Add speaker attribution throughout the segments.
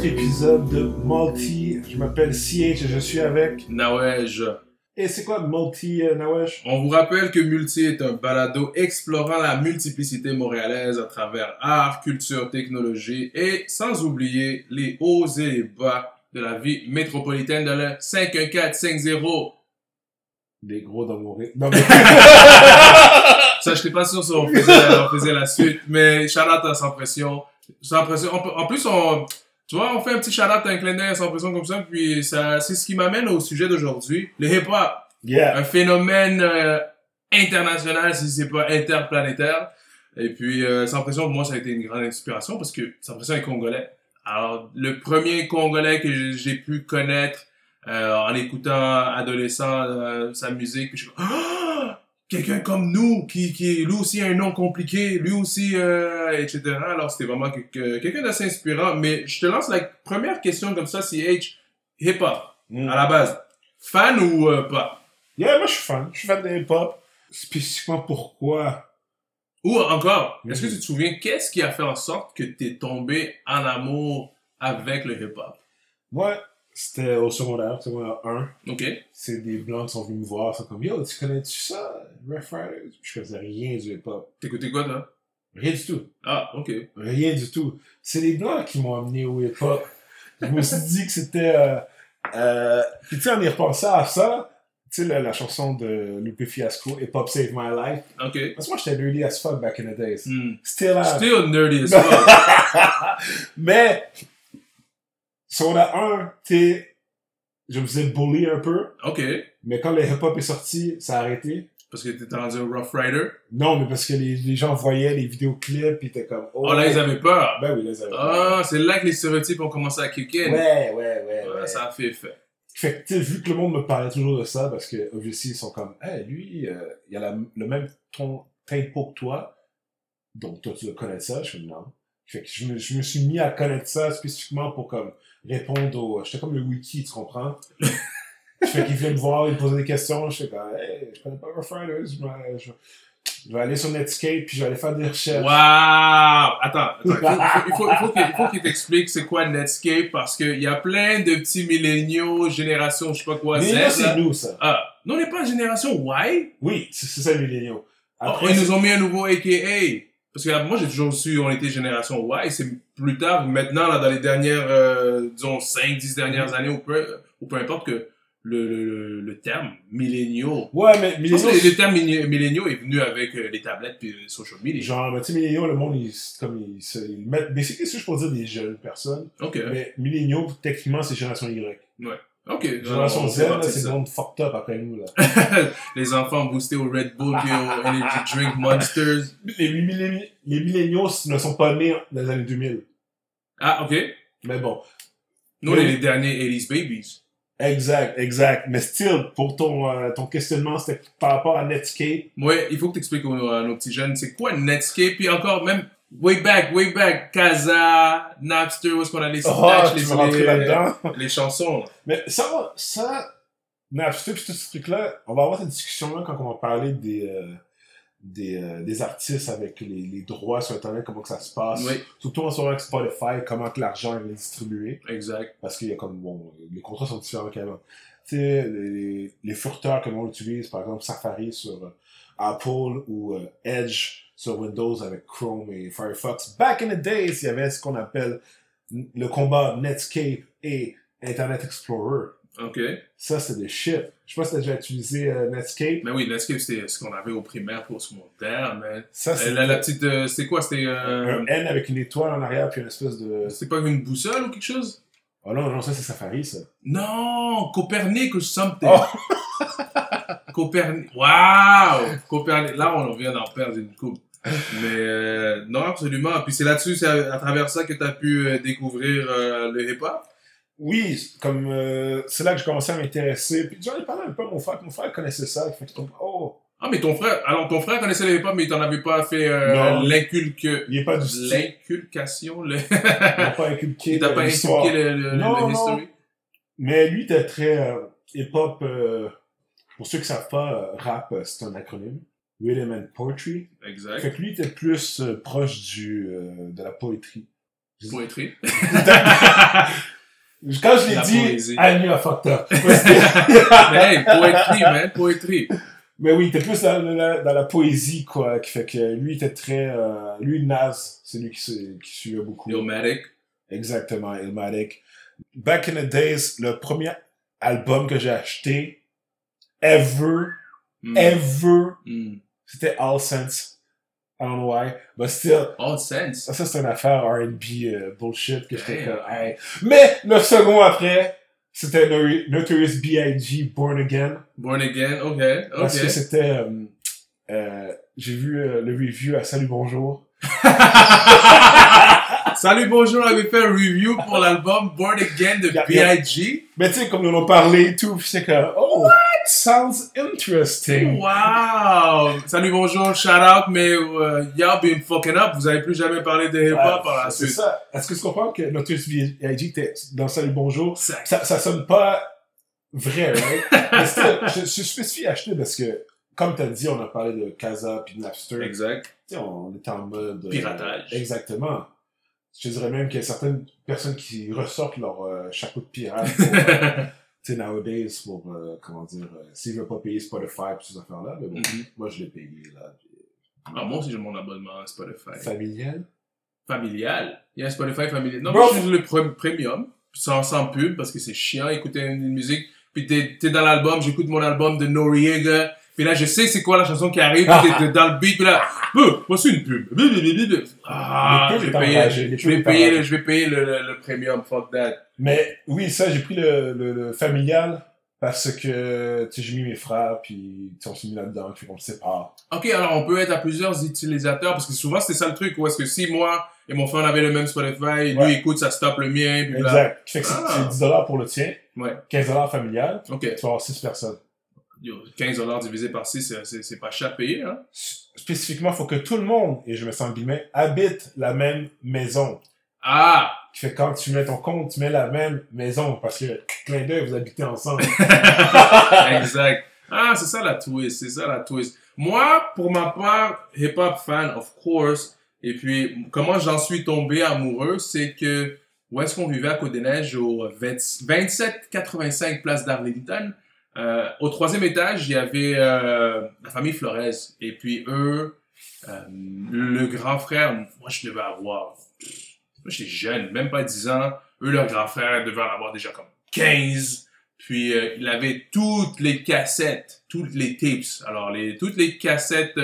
Speaker 1: autre épisode de Multi. Je m'appelle CH et je suis avec.
Speaker 2: Nawej.
Speaker 1: Et c'est quoi Multi, euh, Nawesh?
Speaker 2: On vous rappelle que Multi est un balado explorant la multiplicité montréalaise à travers art, culture, technologie et sans oublier les hauts et les bas de la vie métropolitaine de le 51450.
Speaker 1: Des gros dans mon. Non, mais...
Speaker 2: Ça, je n'étais pas sûr si on faisait, on faisait la suite, mais shout-out à Sans Pression. Sans Pression. En plus, on, tu vois, on fait un petit shout-out, un clin d'œil à Sans Pression comme ça, puis ça, c'est ce qui m'amène au sujet d'aujourd'hui. Le hip-hop.
Speaker 1: yeah.
Speaker 2: un phénomène euh, international, si c'est pas interplanétaire. Et puis, euh, Sans Pression, pour moi, ça a été une grande inspiration parce que Sans Pression est congolais. Alors, le premier congolais que j'ai- pu connaître euh, en écoutant adolescent euh, sa musique, puis je suis Ah! Quelqu'un comme nous, qui, qui lui aussi a un nom compliqué, lui aussi, euh, etc. Alors, c'était vraiment que- que- quelqu'un d'assez inspirant. Mais je te lance la première question comme ça, CH, hip-hop,
Speaker 1: Mm.
Speaker 2: à la base. Fan ou euh, pas?
Speaker 1: Yeah, moi je suis fan. Je suis fan de hip-hop. Spécifiquement pourquoi?
Speaker 2: Ou encore, est-ce que
Speaker 1: Mhm.
Speaker 2: tu te souviens, qu'est-ce qui a fait en sorte que tu es tombé en amour avec le hip-hop?
Speaker 1: Moi, c'était au secondaire, secondaire 1.
Speaker 2: OK?
Speaker 1: C'est des blancs qui sont venus me voir. Sont comme Yo, tu connais-tu ça Rough Riders? Je faisais rien du hip-hop.
Speaker 2: T'écoutais quoi, toi?
Speaker 1: Rien du tout.
Speaker 2: Ah, OK.
Speaker 1: Rien du tout. C'est les blancs qui m'ont amené au hip-hop. je me suis dit que c'était. Euh, euh... Puis tu sais, en y repensant à ça, tu sais, la, la chanson de Lupe Fiasco, Hip Hop Save My Life.
Speaker 2: OK.
Speaker 1: Parce que moi, j'étais nerdy as fuck back in the days.
Speaker 2: Hmm.
Speaker 1: Still am.
Speaker 2: Still nerdy as fuck.
Speaker 1: Mais, sur la 1, tu sais, je me faisais bully un peu.
Speaker 2: OK.
Speaker 1: Mais quand le hip-hop est sorti, ça a arrêté.
Speaker 2: Parce que t'étais rendu un Rough Rider?
Speaker 1: Non, mais parce que les, les gens voyaient les vidéoclips, puis étaient comme.
Speaker 2: Oh, là, ils avaient peur.
Speaker 1: Ben oui, là, ils avaient.
Speaker 2: Ah, c'est là que les stéréotypes ont commencé à kick in.
Speaker 1: Ouais, ouais, ouais.
Speaker 2: Ouais,
Speaker 1: ouais.
Speaker 2: Ça a fait effet.
Speaker 1: Fait que, tu sais, vu que le monde me parlait toujours de ça, parce que, obviously, ils sont comme, hey, lui, euh, il a la- le même ton, peau que toi, donc toi, tu le connais de ça, je suis comme, non. Fait que je me, je me suis mis à connaître ça spécifiquement pour, comme, répondre au, j'étais comme le wiki, tu comprends? fait qu'il venait me voir, il me posait des questions, je fais comme, hey, je connais pas Rough je vais, je, je vais aller sur Netscape, puis je vais aller faire des recherches.
Speaker 2: Wow! Attends, attends. Il faut, il faut, il faut qu'il t'explique c'est quoi Netscape parce qu'il y a plein de petits milléniaux, génération, je sais pas quoi,
Speaker 1: Mais là, c'est nous, ça.
Speaker 2: Ah, nous, on n'est pas génération Y?
Speaker 1: Oui, c'est ça, les milléniaux.
Speaker 2: Oh,
Speaker 1: Après,
Speaker 2: ils nous ont mis un nouveau AKA. Parce que là, moi, j'ai toujours su on était génération Y. C'est plus tard, maintenant, là, dans les dernières, euh, disons, 5, 10 dernières années, ou peu, ou peu importe que le, le, le, terme milléniaux.
Speaker 1: Ouais, mais milléniaux,
Speaker 2: le, terme milléniaux est venu avec euh, les tablettes puis les social media.
Speaker 1: Genre, ben, tu sais, milléniaux, le monde, ils, comme, ils, se, ils mettent, mais c'est qu'est-ce que je peux dire des jeunes personnes,
Speaker 2: Ok.
Speaker 1: mais milléniaux, techniquement, c'est génération Y.
Speaker 2: Ok.
Speaker 1: Génération
Speaker 2: On- on
Speaker 1: Z, là, c'est le monde fucked up après nous, là.
Speaker 2: les enfants boostés au Red Bull puis au Energy Drink Monsters.
Speaker 1: les, milléniaux, les milléniaux ne sont pas nés dans les années 2000.
Speaker 2: Ah, ok.
Speaker 1: Mais bon.
Speaker 2: Nous, on est les derniers 80s babies.
Speaker 1: Exact, exact. Mais still, pour ton, euh, ton questionnement, c'était par rapport à Netscape.
Speaker 2: Ouais, il faut que tu expliques aux, à nos petits jeunes, c'est quoi Netscape, puis encore, même, way back, way back, Casa, Napster, où est-ce qu'on a les
Speaker 1: Oh,
Speaker 2: les,
Speaker 1: rentrer
Speaker 2: les,
Speaker 1: là-dedans?
Speaker 2: les chansons.
Speaker 1: Mais ça, ça, Napster pis tout ce truc-là, on va avoir cette discussion-là quand on va parler des, euh, des, euh, des artistes avec les, les droits sur Internet, comment que ça se passe.
Speaker 2: Oui,
Speaker 1: Surtout en ce moment avec Spotify, comment que l'argent est distribué.
Speaker 2: exact.
Speaker 1: Parce qu'il y a comme, bon, les contrats sont différents qu'avant. Tu sais, les, les furteurs que l'on utilise, par exemple Safari sur euh, Apple ou euh, Edge sur Windows avec Chrome et Firefox. Back in the days, il y avait ce qu'on appelle le combat Netscape et Internet Explorer.
Speaker 2: Ok.
Speaker 1: Ça, c'est des shit. Je sais pas si t'as déjà utilisé euh, Netscape.
Speaker 2: Mais oui, Netscape, c'était ce qu'on avait au primaire pour secondaire, mais.
Speaker 1: Ça, c'est
Speaker 2: La, la petite, euh, c'était quoi? C'était, euh,
Speaker 1: un N avec une étoile en arrière puis une espèce de...
Speaker 2: c'était pas une boussole ou quelque chose?
Speaker 1: Oh non, non, ça, c'est Safari, ça.
Speaker 2: Non! Copernic ou something.
Speaker 1: Oh.
Speaker 2: Copernic. Wow! Copernic. Là, on vient d'en perdre une coupe. Mais euh, non, absolument. Puis c'est là-dessus, c'est à, à travers ça que tu as pu euh, découvrir euh, le hip-hop?
Speaker 1: Oui, comme euh, c'est là que j'ai commencé à m'intéresser. Puis j'en ai parlé un peu à mon frère. Mon frère connaissait ça. Fait oh,
Speaker 2: Ah, mais ton frère, alors ton frère connaissait le hip-hop, mais il t'en avait pas fait euh,
Speaker 1: Non.
Speaker 2: l'inculque,
Speaker 1: il est pas du
Speaker 2: l'inculcation, le...
Speaker 1: Il n'a pas inculqué
Speaker 2: il t'a pas inculqué le, le,
Speaker 1: Non,
Speaker 2: le
Speaker 1: non.
Speaker 2: history?
Speaker 1: Mais lui, était très hip-hop. Pour ceux qui savent pas, euh, rap, euh, c'est un acronyme. Rhythm and Poetry.
Speaker 2: Exact.
Speaker 1: Fait que lui était plus euh, proche du, euh, de la poétrie.
Speaker 2: Poétrie.
Speaker 1: Quand je l'ai
Speaker 2: La
Speaker 1: dit,
Speaker 2: poésie.
Speaker 1: I knew I fucked up.
Speaker 2: Mais hey, poétrie, man, poétrie.
Speaker 1: Mais oui, il était plus dans, la- dans la poésie, quoi. Qui fait que lui, il était très... euh, lui, Naz, c'est lui qui, qui suivait beaucoup.
Speaker 2: Illmatic.
Speaker 1: Exactement, Illmatic. Back in the days, le premier album que j'ai acheté, ever,
Speaker 2: Mm.
Speaker 1: ever,
Speaker 2: Mm.
Speaker 1: c'était All Sense. I don't know why, but still,
Speaker 2: All sense.
Speaker 1: ça, c'est une affaire R&B euh, bullshit que j'étais comme, hey. Mais, neuf secondes après, c'était No- Notorious B.I.G. Born Again.
Speaker 2: Born again, ok,
Speaker 1: Parce que c'était, euh, euh, j'ai vu euh, le review à Salut Bonjour.
Speaker 2: Salut, bonjour, on avait fait un review pour l'album Born Again de B.I.G.
Speaker 1: Mais tu sais, comme nous en parlé et tout, c'est comme, oh, sounds interesting.
Speaker 2: Wow! Salut, bonjour, shout out, mais euh, y'all been fucking up. Vous avez plus jamais parlé de hip-hop
Speaker 1: Ouais,
Speaker 2: par la
Speaker 1: c'est
Speaker 2: suite.
Speaker 1: ça. Est-ce que tu comprends que Notorious B.I.G. était dans Salut Bonjour?
Speaker 2: Ça-
Speaker 1: Ça, sonne pas vrai, right? Mais je, je suis spécifié à acheter parce que, comme t'as dit, on a parlé de Casa puis de Napster.
Speaker 2: Exact.
Speaker 1: Tu sais, on était en mode... euh,
Speaker 2: Piratage.
Speaker 1: exactement. Je dirais même qu'il y a certaines personnes qui ressortent leur euh, chapeau de pirate pour, euh, tu sais, nowadays, pour, euh, comment dire, euh, s'ils veulent pas payer Spotify et ces affaires-là, mais bon,
Speaker 2: Mhm.
Speaker 1: moi, je l'ai payé, là. puis-
Speaker 2: Ah, moi aussi, j'ai mon abonnement à Spotify.
Speaker 1: Familial?
Speaker 2: Familial? Il y a Spotify familial. Non, moi, je suis le pre- premium, sans, sans pub, parce que c'est chiant écouter une, musique. Puis t'es, t'es dans l'album, j'écoute mon album de Noriega. Puis là, je sais c'est quoi la chanson qui arrive, puis t'es- dans le beat, puis là, voici une pub. Ah, je vais payer, je vais payer, le- je vais payer le, le, le premium, fuck that.
Speaker 1: Mais oui, ça, j'ai pris le, le, le familial parce que, tu sais, j'ai mis mes frères, puis on s'est mis là-dedans, puis on se sépare.
Speaker 2: Ok, alors on peut être à plusieurs utilisateurs, parce que souvent c'était ça le truc, où est-ce que si moi et mon frère on avait le même Spotify, lui
Speaker 1: Ouais.
Speaker 2: écoute, ça stoppe le mien, puis là.
Speaker 1: Exact. Qui fait que c'est
Speaker 2: Ah.
Speaker 1: c'est 10$ pour le tien,
Speaker 2: Ouais,
Speaker 1: 15$ familial,
Speaker 2: ok.
Speaker 1: tu vas avoir 6 personnes.
Speaker 2: Yo, 15 dollars divisé par 6, c'est- pas cher à payer, hein.
Speaker 1: Spécifiquement, il faut que tout le monde, et je me sens en guillemets, habite la même maison.
Speaker 2: Ah!
Speaker 1: Qui fait quand tu mets ton compte, tu mets la même maison, parce que, clin d'œil, vous habitez ensemble.
Speaker 2: exact. Ah, c'est ça la twist, c'est ça la twist. Moi, pour ma part, hip-hop fan, of course. Et puis, comment j'en suis tombé amoureux, c'est que, où est-ce qu'on vivait à Côte-des-Neiges, au 20 2785 place d'Arlington. Euh, au troisième étage, il y avait euh, la famille Flores. Et puis eux, euh, le grand frère, moi je devais avoir, moi j'étais jeune, même pas 10 ans. Eux, leur grand frère devait en avoir déjà comme 15. Puis il avait toutes les cassettes, toutes les tapes. Alors les toutes les cassettes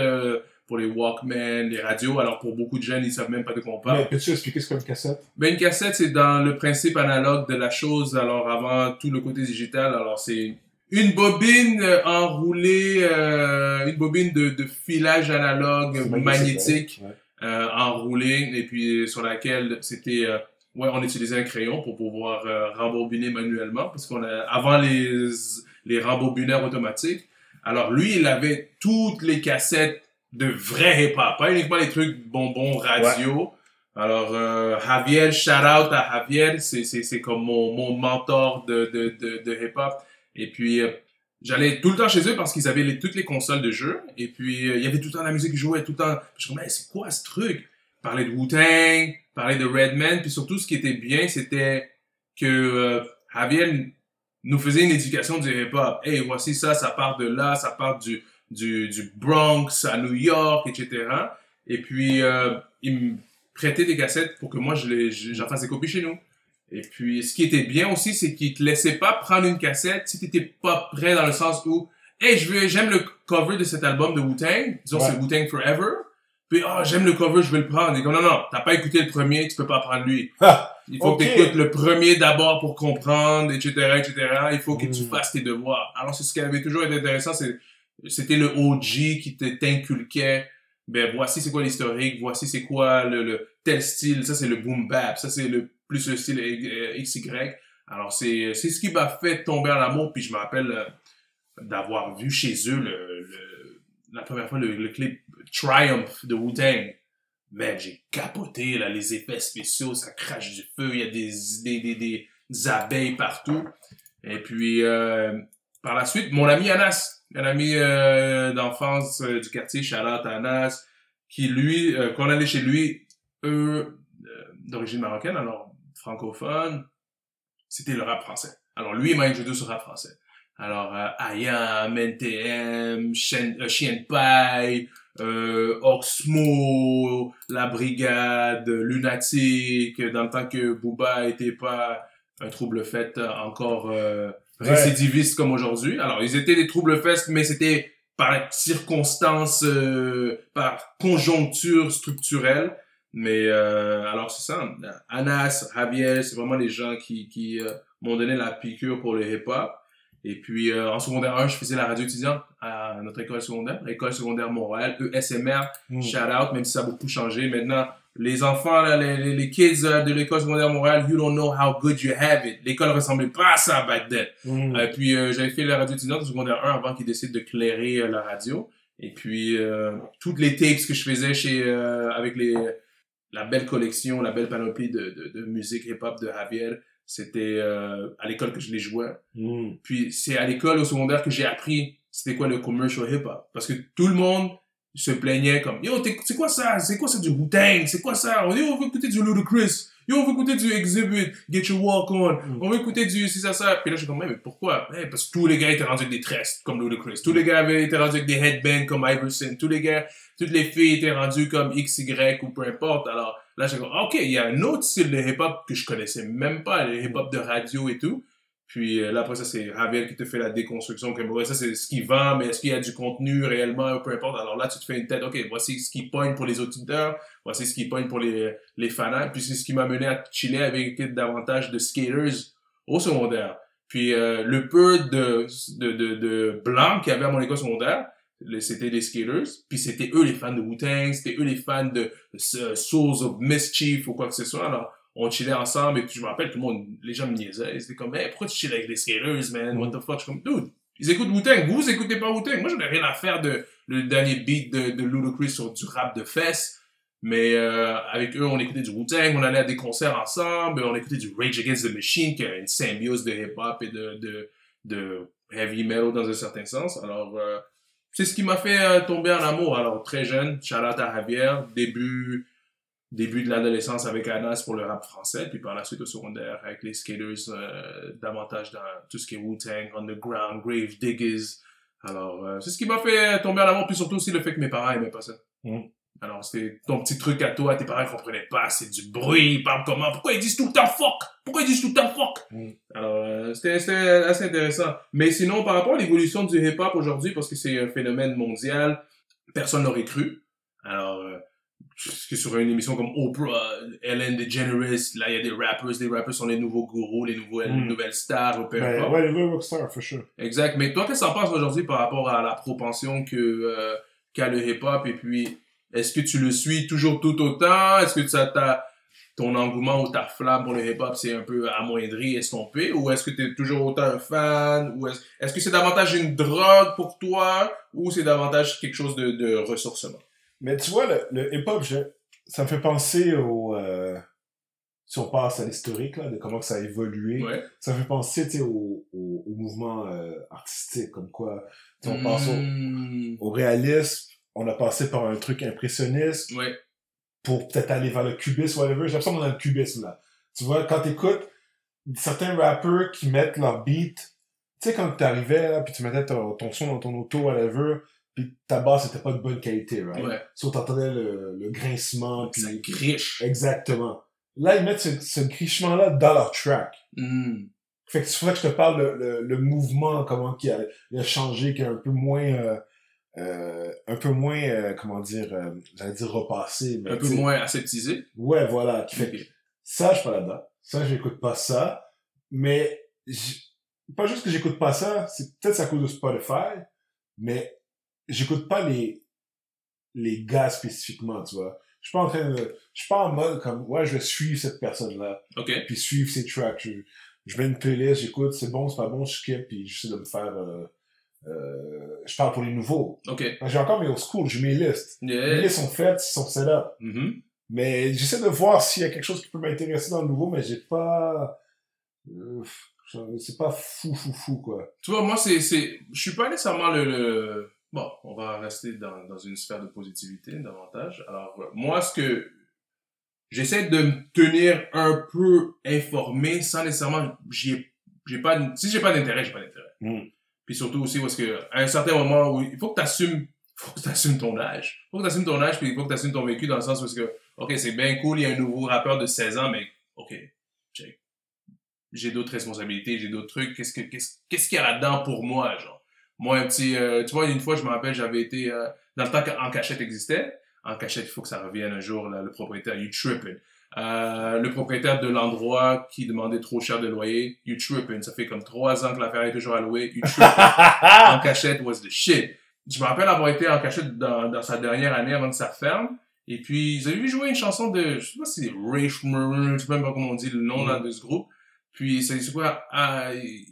Speaker 2: pour les Walkman, les radios. Alors pour beaucoup de jeunes, ils savent même pas de quoi on parle.
Speaker 1: Mais peux-tu expliquer ce qu'est une cassette?
Speaker 2: Ben, une cassette, c'est dans le principe analogue de la chose. Alors, avant tout le côté digital, alors c'est une bobine euh, enroulée, euh, une bobine de, de filage analogue magnétique,
Speaker 1: ouais. Ouais.
Speaker 2: euh, enroulée, et puis sur laquelle c'était, euh, ouais, on utilisait un crayon pour pouvoir euh, rembobiner manuellement, parce qu'on a, avant les, les rembobineurs automatiques. Alors, lui, il avait toutes les cassettes de vrai hip-hop, pas uniquement les trucs bonbons radio. Alors, euh, Javier, shout out à Javier, c'est, c'est, c'est comme mon, mon mentor de, de, de, de hip-hop. Et puis, euh, j'allais tout le temps chez eux parce qu'ils avaient les, toutes les consoles de jeux. Et puis, euh, il y avait tout le temps la musique qui jouait, tout le temps. Je me disais, mais c'est quoi ce truc? Parler de Wu-Tang, parler de Redman, puis surtout, ce qui était bien, c'était que euh, Javier nous faisait une éducation du hip-hop. Hey, voici ça, ça part de là, ça part du, du, du Bronx à New York, etc. Et puis, euh, il me prêtait des cassettes pour que moi, je les, je- j'en fasse des copies chez nous. Et puis, ce qui était bien aussi, c'est qu'il te laissait pas prendre une cassette si t'étais pas prêt dans le sens où, hey, je veux, j'aime le cover de cet album de Wu-Tang. Disons,
Speaker 1: Ouais.
Speaker 2: c'est Wu-Tang Forever. Puis, oh, j'aime le cover, je vais le prendre. Et comme, non, non, t'as pas écouté le premier, tu peux pas prendre lui.
Speaker 1: Ah,
Speaker 2: Il faut
Speaker 1: Ok.
Speaker 2: que tu écoutes le premier d'abord pour comprendre, etc., etc. Il faut que tu
Speaker 1: Mm.
Speaker 2: fasses tes devoirs. Alors, c'est ce qui avait toujours été intéressant, c'est, c'était le OG qui t'inculquait. Ben, voici c'est quoi l'historique, voici c'est quoi le, le tel style, ça c'est le boom bap, ça c'est le plus le style euh, XY. Alors, c'est, ce qui m'a fait tomber en amour, puis je me rappelle euh, d'avoir vu chez eux le, le- la première fois le, le clip Triumph de Wu-Tang. Man, j'ai capoté, là, les effets spéciaux, ça crache du feu, il y a des, des, des, des, abeilles partout. Et puis, euh, par la suite, mon ami Anas, un ami euh, d'enfance euh, du quartier, Charlotte Anas, qui lui, euh, quand on allait chez lui, eux, euh, d'origine marocaine, alors francophone, c'était le rap français. Alors lui, il m'a introduit sur rap français. Alors, euh, Ayam, NTM, Chien, euh, Chien Paille, euh, Oxmo, La Brigade, Lunatic, dans le temps que Booba était pas un trouble fait encore euh, récidiviste comme aujourd'hui. Alors, ils étaient des troubles faits, mais c'était par circonstances, euh, par conjoncture structurelle. Mais euh, alors c'est ça, Anas, Javier, c'est vraiment les gens qui, qui euh, m'ont donné la piqûre pour le hip-hop. Et puis euh, en secondaire 1, je faisais la radio étudiante à notre école secondaire, l'école secondaire Montréal, ESMR,
Speaker 1: Mm.
Speaker 2: shout out, même si ça a beaucoup changé. Maintenant, les enfants, là, les, les, les kids euh, de l'école secondaire Montréal, you don't know how good you have it. L'école ressemblait pas à ça back then.
Speaker 1: Mm.
Speaker 2: Et puis euh, j'avais fait la radio étudiante en secondaire 1 avant qu'ils décident de clairer euh, la radio. Et puis euh, toutes les tapes que je faisais chez euh, avec les la belle collection, la belle panoplie de, de, de musique hip-hop de Javier, c'était euh, à l'école que je les jouais.
Speaker 1: Mm.
Speaker 2: Puis c'est à l'école au secondaire que j'ai appris c'était quoi le commercial hip-hop. Parce que tout le monde se plaignait comme Yo, c'est quoi ça? C'est quoi ça du Wu-Tang? C'est quoi ça? On dit on veut écouter du Ludacris. Yo, on veut écouter du Exhibit. Get your walk on.
Speaker 1: Mm.
Speaker 2: On veut écouter du si ça ça. Puis là, je suis comme mais pourquoi? Eh, parce que tous les gars étaient rendus avec des tresses comme Ludacris. Tous les gars avaient été rendus avec des headbands comme Iverson. Tous les gars, toutes les filles étaient rendues comme XY ou peu importe. Alors là, j'ai comme Ah, OK, il y a un autre style de hip-hop que je connaissais même pas, le hip-hop de radio et tout. Puis euh, là, après ça, c'est Javier qui te fait la déconstruction. Ouais, ça, c'est ce qu'il vend, mais est-ce qu'il y a du contenu réellement, peu importe? Alors là, tu te fais une tête, OK, voici ce qui pogne pour les auditeurs, voici ce qui pogne pour les, les fans. Puis c'est ce qui m'a mené à chiller avec davantage de skaters au secondaire. Puis euh, le peu de, de, de, de blancs qu'il y avait à mon école secondaire, c'était les skaters. Puis c'était eux les fans de Wu-Tang, c'était eux les fans de euh, Souls of Mischief ou quoi que ce soit. Alors, on chillait ensemble et puis je me rappelle tout le monde, les gens me niaisaient. C'était comme, hey, pourquoi tu chilles avec les skaters, man? What the fuck? Je suis comme, dude, ils écoutent Wu-Tang. Vous, écoutez pas Wu-Tang. Moi, j'en ai rien à faire de le dernier beat de, de Ludacris sur du rap de fesses. Mais euh, avec eux, on écoutait du Wu-Tang, on allait à des concerts ensemble, on écoutait du Rage Against the Machine, qui a une symbiose de hip-hop et de, de, de heavy metal dans un certain sens. Alors, euh, c'est ce qui m'a fait euh, tomber en amour. Alors, très jeune, out à Javier, début, début de l'adolescence avec Anas pour le rap français, puis par la suite au secondaire avec les skaters, euh, davantage dans tout ce qui est Wu-Tang, Underground, Grave Diggers. Alors, euh, c'est ce qui m'a fait tomber en amour, puis surtout aussi le fait que mes parents aimaient pas ça.
Speaker 1: Mm.
Speaker 2: Alors, c'était ton petit truc à toi, tes parents comprenaient pas, c'est du bruit, ils parlent comment, pourquoi ils disent tout le temps fuck? Pourquoi ils disent tout le temps fuck?
Speaker 1: Mm.
Speaker 2: Alors, euh, c'était assez intéressant. Mais sinon, par rapport à l'évolution du hip-hop aujourd'hui, parce que c'est un phénomène mondial, personne n'aurait cru. Alors, euh, que sur une émission comme Oprah, Ellen DeGeneres, là, il y a des rappers, les rappers sont les nouveaux gourous, les nouvelles,
Speaker 1: Mm.
Speaker 2: nouvelles stars, ou peu
Speaker 1: Ben,
Speaker 2: importe.
Speaker 1: ouais, les vrais rockstars, for sure.
Speaker 2: Exact. Mais toi, qu'est-ce que t'en penses aujourd'hui par rapport à la propension que euh, qu'a le hip-hop? Et puis est-ce que tu le suis toujours tout autant? Est-ce que ça t'a ton engouement ou ta flamme pour le hip-hop c'est un peu amoindri, estompé ou est-ce que tu es toujours autant un fan? Ou est-ce est-ce que c'est davantage une drogue pour toi? Ou c'est davantage quelque chose de, de ressourcement?
Speaker 1: Mais tu vois, le, le hip-hop, je- ça me fait penser au... euh, si on passe à l'historique, là, de comment ça a évolué,
Speaker 2: Ouais.
Speaker 1: ça me fait penser, au, au, au mouvement euh, artistique, comme quoi, on passe au, au réalisme, on a passé par un truc impressionniste,
Speaker 2: Ouais.
Speaker 1: pour peut-être aller vers le cubisme, whatever. J'ai l'impression qu'on a le cubisme, là. Tu vois, quand t'écoutes certains rappeurs qui mettent leur beat, tu sais, quand t'arrivais, là, puis tu mettais ton, ton son dans ton auto, whatever, puis ta basse était pas de bonne qualité, right?
Speaker 2: Ouais.
Speaker 1: So, t'entendais le, le grincement, puis...
Speaker 2: Ça griche.
Speaker 1: Exactement. Là, ils mettent ce, ce grichement-là dans leur track.
Speaker 2: Mm.
Speaker 1: Fait que c'est pour ça que je te parle le, le, le mouvement, comment qui a, il a changé, qui est un peu moins... euh, euh, un peu moins, euh, comment dire, euh, j'allais dire repassé, mais
Speaker 2: Un peu moins aseptisé.
Speaker 1: Ouais, voilà. Qui fait que ça, je suis pas là-dedans. Ça, j'écoute pas ça. Mais pas juste que j'écoute pas ça, c'est peut-être à cause de Spotify, mais j'écoute pas les les gars spécifiquement, tu vois. Je suis pas en train de je suis pas en mode comme ouais, je vais suivre cette personne-là,
Speaker 2: Ok.
Speaker 1: puis suivre ses tracks. Je, je mets une playlist, j'écoute, c'est bon, c'est pas bon, je skip, puis j'essaie de me faire euh, euh, je parle pour les nouveaux.
Speaker 2: Ok.
Speaker 1: J'ai encore mes old school, j'ai mes listes. Mes
Speaker 2: Yeah.
Speaker 1: listes sont faites, ils sont set up.
Speaker 2: Mhm.
Speaker 1: Mais j'essaie de voir s'il y a quelque chose qui peut m'intéresser dans le nouveau, mais j'ai pas... euh, c'est pas fou, fou, fou, quoi.
Speaker 2: Tu vois, moi, c'est, c'est, je suis pas nécessairement le, le, bon, on va rester dans, dans une sphère de positivité davantage. Alors, euh, moi, ce que j'essaie de me tenir un peu informé sans nécessairement, j'ai pas, si j'ai pas d'intérêt, j'ai pas d'intérêt.
Speaker 1: Mm.
Speaker 2: Puis surtout aussi parce que, à un certain moment où il faut que t'assumes, faut que t'assumes ton âge. Faut que t'assumes ton âge puis il faut que t'assumes ton vécu dans le sens où que, ok, c'est bien cool, il y a un nouveau rappeur de 16 ans, mais, ok, check. J'ai d'autres responsabilités, j'ai d'autres trucs. Qu'est-ce que, qu'est-ce, qu'est-ce qu'il y a là-dedans pour moi, genre? Moi, un petit, euh, tu vois, une fois, je me rappelle, j'avais été, euh, dans le temps qu'en cachette existait, en cachette, il faut que ça revienne un jour, là, le propriétaire, you tripping. Euh, le propriétaire de l'endroit qui demandait trop cher de loyer, you tripping. Ça fait comme trois ans que l'affaire est toujours à louer, you tripping. en cachette was the shit. Je me rappelle avoir été en cachette dans, dans sa dernière année avant que ça ferme. Et puis, ils avaient vu jouer une chanson de, je sais pas si c'est Ray Schmurr, je sais même pas comment on dit le nom là, de ce groupe. Puis, c'est quoi? I-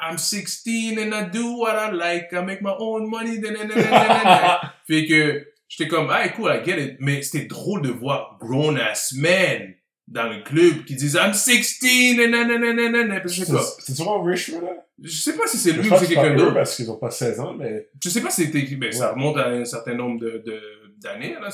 Speaker 2: I'm 16 and I do what I like. I make my own money. fait que, j'étais comme, ah, cool, I get it. Mais c'était drôle de voir grown ass men dans le club qui disent I'm 16 and na, na, na, na, na, na. Puis je sais pas.
Speaker 1: C'est toujours Richmond, là?
Speaker 2: Je sais pas si c'est lui ou c'est quelqu'un d'autre.
Speaker 1: parce qu'ils ont pas 16 ans, mais
Speaker 2: Je sais pas si c'était qui. Ça
Speaker 1: Ouais.
Speaker 2: remonte à un certain nombre de, d'années, là.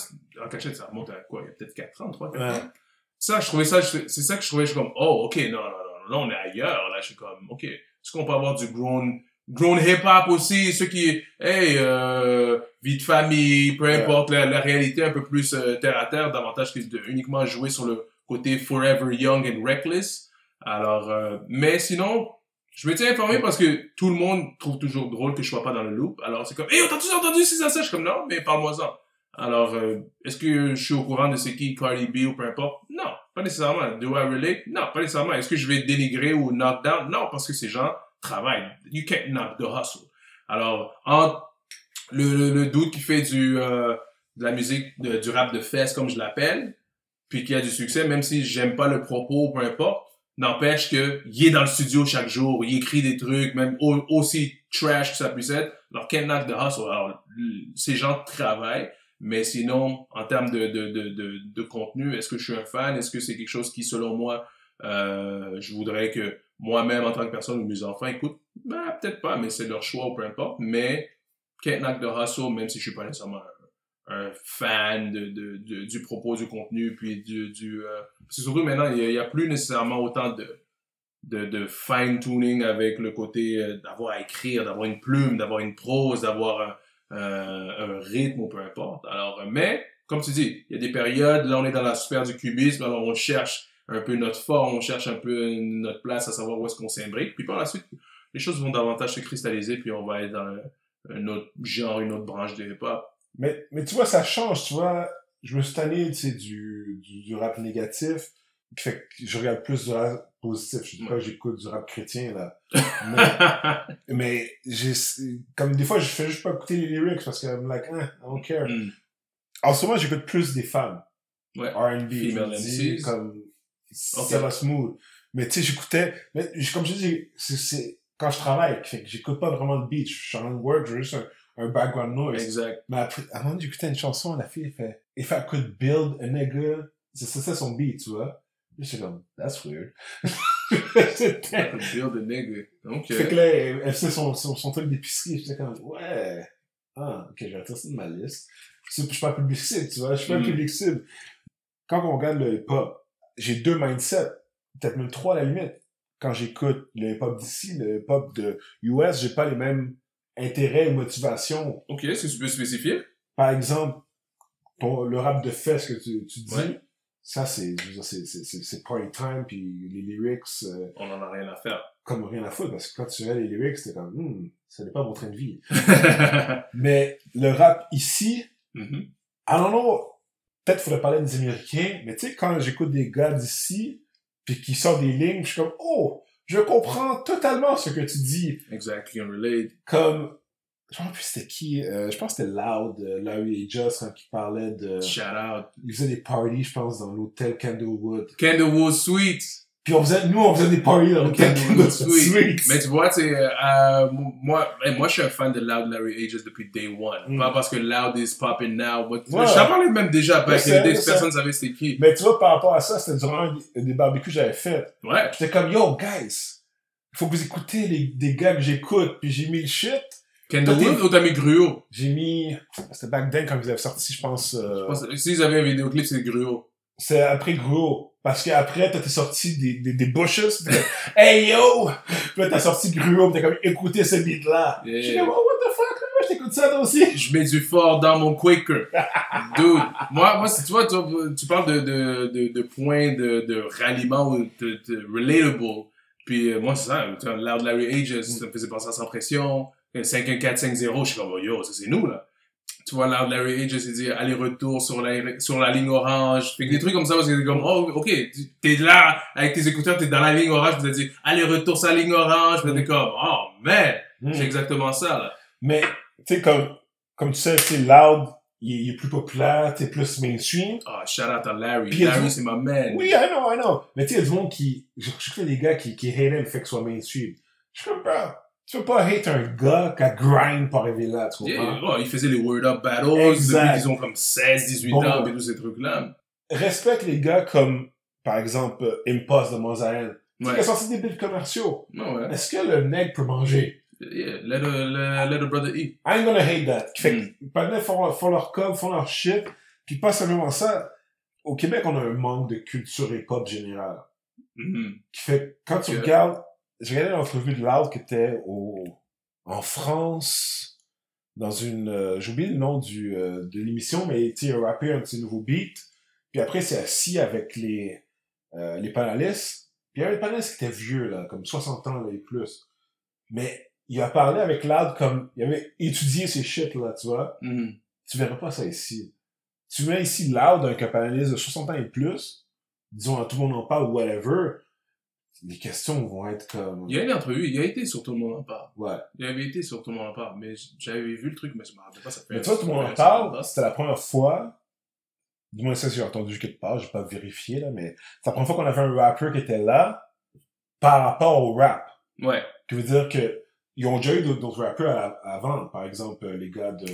Speaker 2: En cachette, ça remonte à quoi? Il y a peut-être 4 ans, 3, 4
Speaker 1: Ouais.
Speaker 2: ans. Ça, je trouvais ça, c'est ça que je trouvais, je suis comme, oh, ok, non, non, non, là, on est ailleurs, là, je suis comme, ok. Est-ce qu'on peut avoir du grown, grown hip-hop aussi, ceux qui, hey, euh, vie de famille, peu importe, la, la réalité un peu plus euh, terre à terre, davantage que de uniquement jouer sur le côté forever young and reckless. Alors, euh, mais sinon, je me tiens informé parce que tout le monde trouve toujours drôle que je sois pas dans le loop. Alors, c'est comme, hey, t'as-tu entendu c'est ça, ça? Je suis comme, non, mais parle-moi-en. Alors, euh, est-ce que je suis au courant de c'est qui Cardi B ou peu importe? Non, pas nécessairement. Do I relate? Non, pas nécessairement. Est-ce que je vais dénigrer ou knock down? Non, parce que ces gens travaillent. You can't knock the hustle. Alors, entre le, le, qui fait du, euh, de la musique, du rap de fesses, comme je l'appelle, puis qui a du succès, même si j'aime pas le propos, peu importe, n'empêche que il est dans le studio chaque jour, il écrit des trucs, même au- aussi trash que ça puisse être. Alors, can't knock the hustle. Alors, ces gens travaillent, mais sinon, en termes de, de, de, de, contenu, est-ce que je suis un fan? Est-ce que c'est quelque chose qui, selon moi, euh, je voudrais que moi-même, en tant que personne, ou mes enfants écoutent? Ben, peut-être pas, mais c'est leur choix, ou peu importe. Mais, can't knock the hustle, même si je suis pas nécessairement un, un fan du propos, du contenu, puis du... du euh, c'est surtout maintenant, il y, a, a plus nécessairement autant de, de, de fine-tuning avec le côté euh, d'avoir à écrire, d'avoir une plume, d'avoir une prose, d'avoir un, un, rythme ou peu importe. Alors, euh, mais, comme tu dis, il y a des périodes, là on est dans la sphère du cubisme, alors on cherche un peu notre forme, on cherche un peu notre place à savoir où est-ce qu'on s'imbrique, puis par la suite, les choses vont davantage se cristalliser, puis on va être dans un, autre genre, une autre branche de hip-hop.
Speaker 1: Mais, mais tu vois, ça change, tu vois. Je me suis tanné, tu sais, du, du rap négatif. Fait que je regarde plus du rap positif. Je dis pas que j'écoute du rap chrétien, là. Mais, mais j'ai, comme des fois, je fais juste pas écouter les lyrics parce que I'm like, ah, I don't care.
Speaker 2: Mm.
Speaker 1: En ce moment, j'écoute plus des femmes.
Speaker 2: Ouais.
Speaker 1: R&B, je comme, ça va smooth. Mais tu sais, j'écoutais, mais comme je dis, c'est, c'est, quand je travaille, fait que j'écoute pas vraiment de beat. Je suis en work, j'ai juste un, un background noise.
Speaker 2: Exact.
Speaker 1: Mais après, avant d'écouter une chanson, la fille, elle fait, if I could build a nigga, c'est ça, son beat, tu vois. J'étais comme, that's weird. C'était-
Speaker 2: a nigga. Donc,
Speaker 1: fait
Speaker 2: euh,
Speaker 1: que là, elle, fait son, son, son truc d'épicerie, j'étais comme, ouais. Ah, ok, je vais retirer ça de ma liste. Je suis pas un public cible, tu vois, je suis pas un
Speaker 2: Mm.
Speaker 1: public cible. Quand on regarde le hip-hop, j'ai deux mindsets, peut-être même trois à la limite. Quand j'écoute le hip-hop d'ici, le hip-hop de US, j'ai pas les mêmes intérêts et motivations
Speaker 2: ok, est-ce que tu peux spécifier?
Speaker 1: par exemple, ton, le rap de fesses que tu, tu dis,
Speaker 2: Ouais.
Speaker 1: Ça, c'est, c'est, c'est, c'est, c'est party time, puis les lyrics, euh,
Speaker 2: On en a rien à faire.
Speaker 1: comme rien à foutre, parce que quand tu regardes les lyrics, t'es comme, hmm, ça n'est pas mon train de vie. Mais le rap ici,
Speaker 2: Mhm.
Speaker 1: I don't know, peut-être faudrait parler des Américains, mais tu sais, quand j'écoute des gars d'ici, puis qui sortent des lignes, je suis comme, oh, je comprends totalement ce que tu dis.
Speaker 2: Exact, you can relate.
Speaker 1: Comme, je me rappelle plus c'était qui, euh, je pense que c'était Loud, euh, Larry et Just, quand il parlait de...
Speaker 2: Shout out.
Speaker 1: ils faisaient des parties, je pense, dans l'hôtel Candlewood.
Speaker 2: Candlewood Sweet.
Speaker 1: Puis on faisait, nous, on faisait des parties dans l'hôtel
Speaker 2: Candlewood
Speaker 1: Candlewood
Speaker 2: Sweet.
Speaker 1: Suite.
Speaker 2: Mais tu vois, tu sais, euh, moi, moi, je suis un fan de Loud Larry Ages depuis day one.
Speaker 1: Mm.
Speaker 2: Pas parce que Loud is popping now. Moi,
Speaker 1: Ouais.
Speaker 2: Je t'en parlais même déjà, parce
Speaker 1: sais,
Speaker 2: que
Speaker 1: sais.
Speaker 2: personnes savaient c'était qui.
Speaker 1: Mais tu vois, par rapport à ça, c'était durant des barbecues que j'avais fait.
Speaker 2: Ouais.
Speaker 1: J'étais comme, yo, guys, il faut que vous écoutez les, des gars que j'écoute. Puis j'ai mis le shit.
Speaker 2: Candlewood ou t'as mis Gruau?
Speaker 1: J'ai mis, c'était back then quand vous avez sorti, je pense, euh,
Speaker 2: Je pense- S'ils avaient un vidéoclip, c'est Gruau.
Speaker 1: c'est après Gruo. Parce qu'après, t'es sorti des, des, des bushes, t'es hey yo! Puis là, t'as sorti Gruo, pis t'as comme, écoutez ce beat-là.
Speaker 2: Yeah.
Speaker 1: J'ai comme, oh, what the fuck, là, je t'écoute ça, toi aussi.
Speaker 2: Je mets du fort dans mon Quaker. Dude, moi, moi, si tu vois, tu, tu parles de, de, de, de points de, de ralliement ou de, de relatable. Puis euh, moi, c'est ça, Loud Larry Ages, ça me faisait penser à Sans Pression. 51450, je suis comme, yo, ça c'est nous, là. Tu vois, Loud Larry Ages, il dit aller-retour sur la, sur la ligne orange. Fait que des trucs comme ça, parce que c'est comme, oh, ok, tu- t'es là, avec tes écouteurs, t'es dans la ligne orange, t'as dit, aller-retour sur la ligne orange, puis t'es comme, oh, man,
Speaker 1: Mm.
Speaker 2: c'est exactement ça, là.
Speaker 1: Mais, tu sais, comme, comme tu sais, c'est Loud, il, est- plus populaire, t'es plus mainstream.
Speaker 2: Oh, shout out à Larry.
Speaker 1: Puis
Speaker 2: Larry, c'est ma man.
Speaker 1: Oui, I know, I know. Mais tu sais, il y a du monde qui, je, je connais des gars qui, qui hate le fait que ce soit mainstream. Je suis comme, bro, tu peux pas hate un gars qui a grind pour arriver là, tu comprends?
Speaker 2: Yeah, oh, il faisait les Word Up Battles
Speaker 1: Exact.
Speaker 2: depuis qu'ils ont comme 16, 18
Speaker 1: Bon.
Speaker 2: ans, et tous ces trucs-là.
Speaker 1: Respecte les gars comme, par exemple, euh, Impost de sais,
Speaker 2: Ouais.
Speaker 1: qui a sorti des billes commerciaux.
Speaker 2: Ouais.
Speaker 1: Est-ce que le nègre peut manger?
Speaker 2: Yeah, let, a, let, let a brother eat.
Speaker 1: I'm gonna hate that. Fait
Speaker 2: Mm.
Speaker 1: que, pendant font, font leur com, font leur shit, puis pas seulement ça. Au Québec, on a un manque de culture hip-hop générale.
Speaker 2: Mhm.
Speaker 1: qui fait quand tu regardes, j'ai regardé l'entrevue de Loud qui était au, en France, dans une, euh, j'ai oublié le nom du, euh, de l'émission, mais sais, un rappé un petit nouveau beat, puis après c'est assis avec les, euh, les panélistes, puis il y avait des panélistes qui étaient vieux, là, comme 60 ans là, et plus. Mais il a parlé avec Loud comme, il avait étudié ces shit là, tu vois.
Speaker 2: Mhm.
Speaker 1: Tu verras pas ça ici. Tu mets ici Loud avec un panéliste de 60 ans et plus, disons, tout le monde en parle, whatever, les questions vont être comme...
Speaker 2: Il y a une entrevue, il a été sur Tout le monde en parle.
Speaker 1: Ouais.
Speaker 2: Il avait été sur Tout le monde en parle, mais j'avais vu le truc, mais je me rappelle pas, ça fait
Speaker 1: Mais tu vois, tout le monde en parle, c'était la première fois, du moins ça, j'ai entendu quelque part, j'ai pas vérifié, là, mais c'est la première fois qu'on avait un rapper qui était là, par rapport au rap.
Speaker 2: Ouais.
Speaker 1: Qui veut dire que, ils ont déjà eu d'autres à- avant, par exemple, euh, les gars de...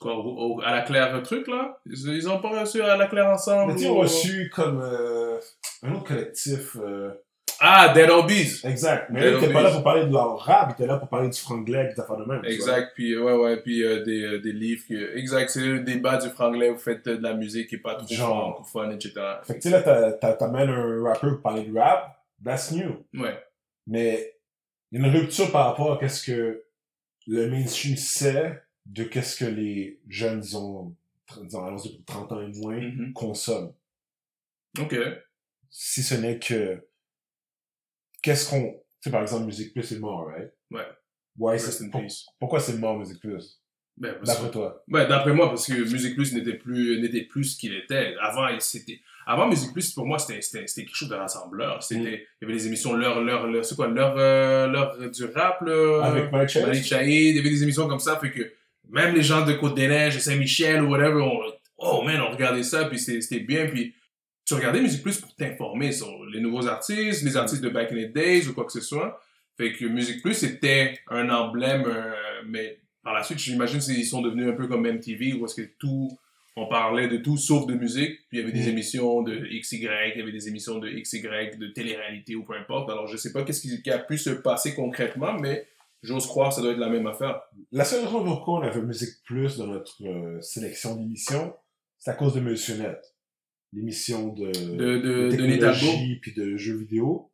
Speaker 2: Quoi, au- au- à la Claire truc, là? Ils, ils ont pas reçu à la Claire ensemble?
Speaker 1: Mais ils ont reçu comme euh, un autre collectif... euh,
Speaker 2: Ah, Dead Obies!
Speaker 1: Exact. Mais
Speaker 2: Dead
Speaker 1: là, était pas là pour parler de leur rap, était là pour parler du franglais et des affaires de même.
Speaker 2: Exact, puis ouais, ouais, puis euh, des, euh, des livres que... Exact, c'est le débat du franglais, vous faites euh, de la musique qui est pas trop
Speaker 1: Genre.
Speaker 2: francophone, etc.
Speaker 1: Fait que tu sais, là, t'amènes un rappeur pour parler de rap, that's new.
Speaker 2: Ouais.
Speaker 1: Mais il y a une rupture par rapport à qu'est-ce que le mainstream sait de qu'est-ce que les jeunes, disons, disons allons-y, 30 ans et moins,
Speaker 2: Mhm.
Speaker 1: consomment.
Speaker 2: Ok.
Speaker 1: Si ce n'est que, qu'est-ce qu'on, tu sais, par exemple, Musique Plus est mort, right?
Speaker 2: Ouais.
Speaker 1: Ouais,
Speaker 2: Rest in
Speaker 1: pour-
Speaker 2: peace.
Speaker 1: pourquoi c'est mort, Musique Plus?
Speaker 2: Ben,
Speaker 1: D'après toi.
Speaker 2: Ouais, d'après moi, parce que Musique Plus n'était plus, n'était plus ce qu'il était. Avant, c'était, avant Musique Plus, pour moi, c'était, c'était, c'était quelque chose de rassembleur. C'était,
Speaker 1: Mm.
Speaker 2: il y avait des émissions, l'heure, l'heure, l'heure, c'est quoi, l'heure, euh, l'heure du rap, là?
Speaker 1: Avec Mike
Speaker 2: Shahid, il y avait des émissions comme ça, fait que même les gens de Côte-des-Neiges, de Saint-Michel ou whatever, on, oh man, on regardait ça, puis c'était, c'était bien, puis tu regardais Musique Plus pour t'informer sur les nouveaux artistes, les artistes de back in the days ou quoi que ce soit. Fait que Musique Plus c'était un emblème, euh, mais par la suite, j'imagine qu'ils sont devenus un peu comme MTV, où est-ce que tout, on parlait de tout sauf de musique, puis il y avait des
Speaker 1: Mm.
Speaker 2: émissions de XY, il y avait des émissions de XY, de télé-réalité ou peu importe. Alors je sais pas qu'est-ce qui, qui a pu se passer concrètement, mais j'ose croire que ça doit être la même affaire.
Speaker 1: La seule raison pourquoi on avait Musique Plus dans notre euh, sélection d'émissions, c'est à cause de Monsieur Net. L'émission de,
Speaker 2: De, de, de
Speaker 1: technologie puis de jeux vidéo.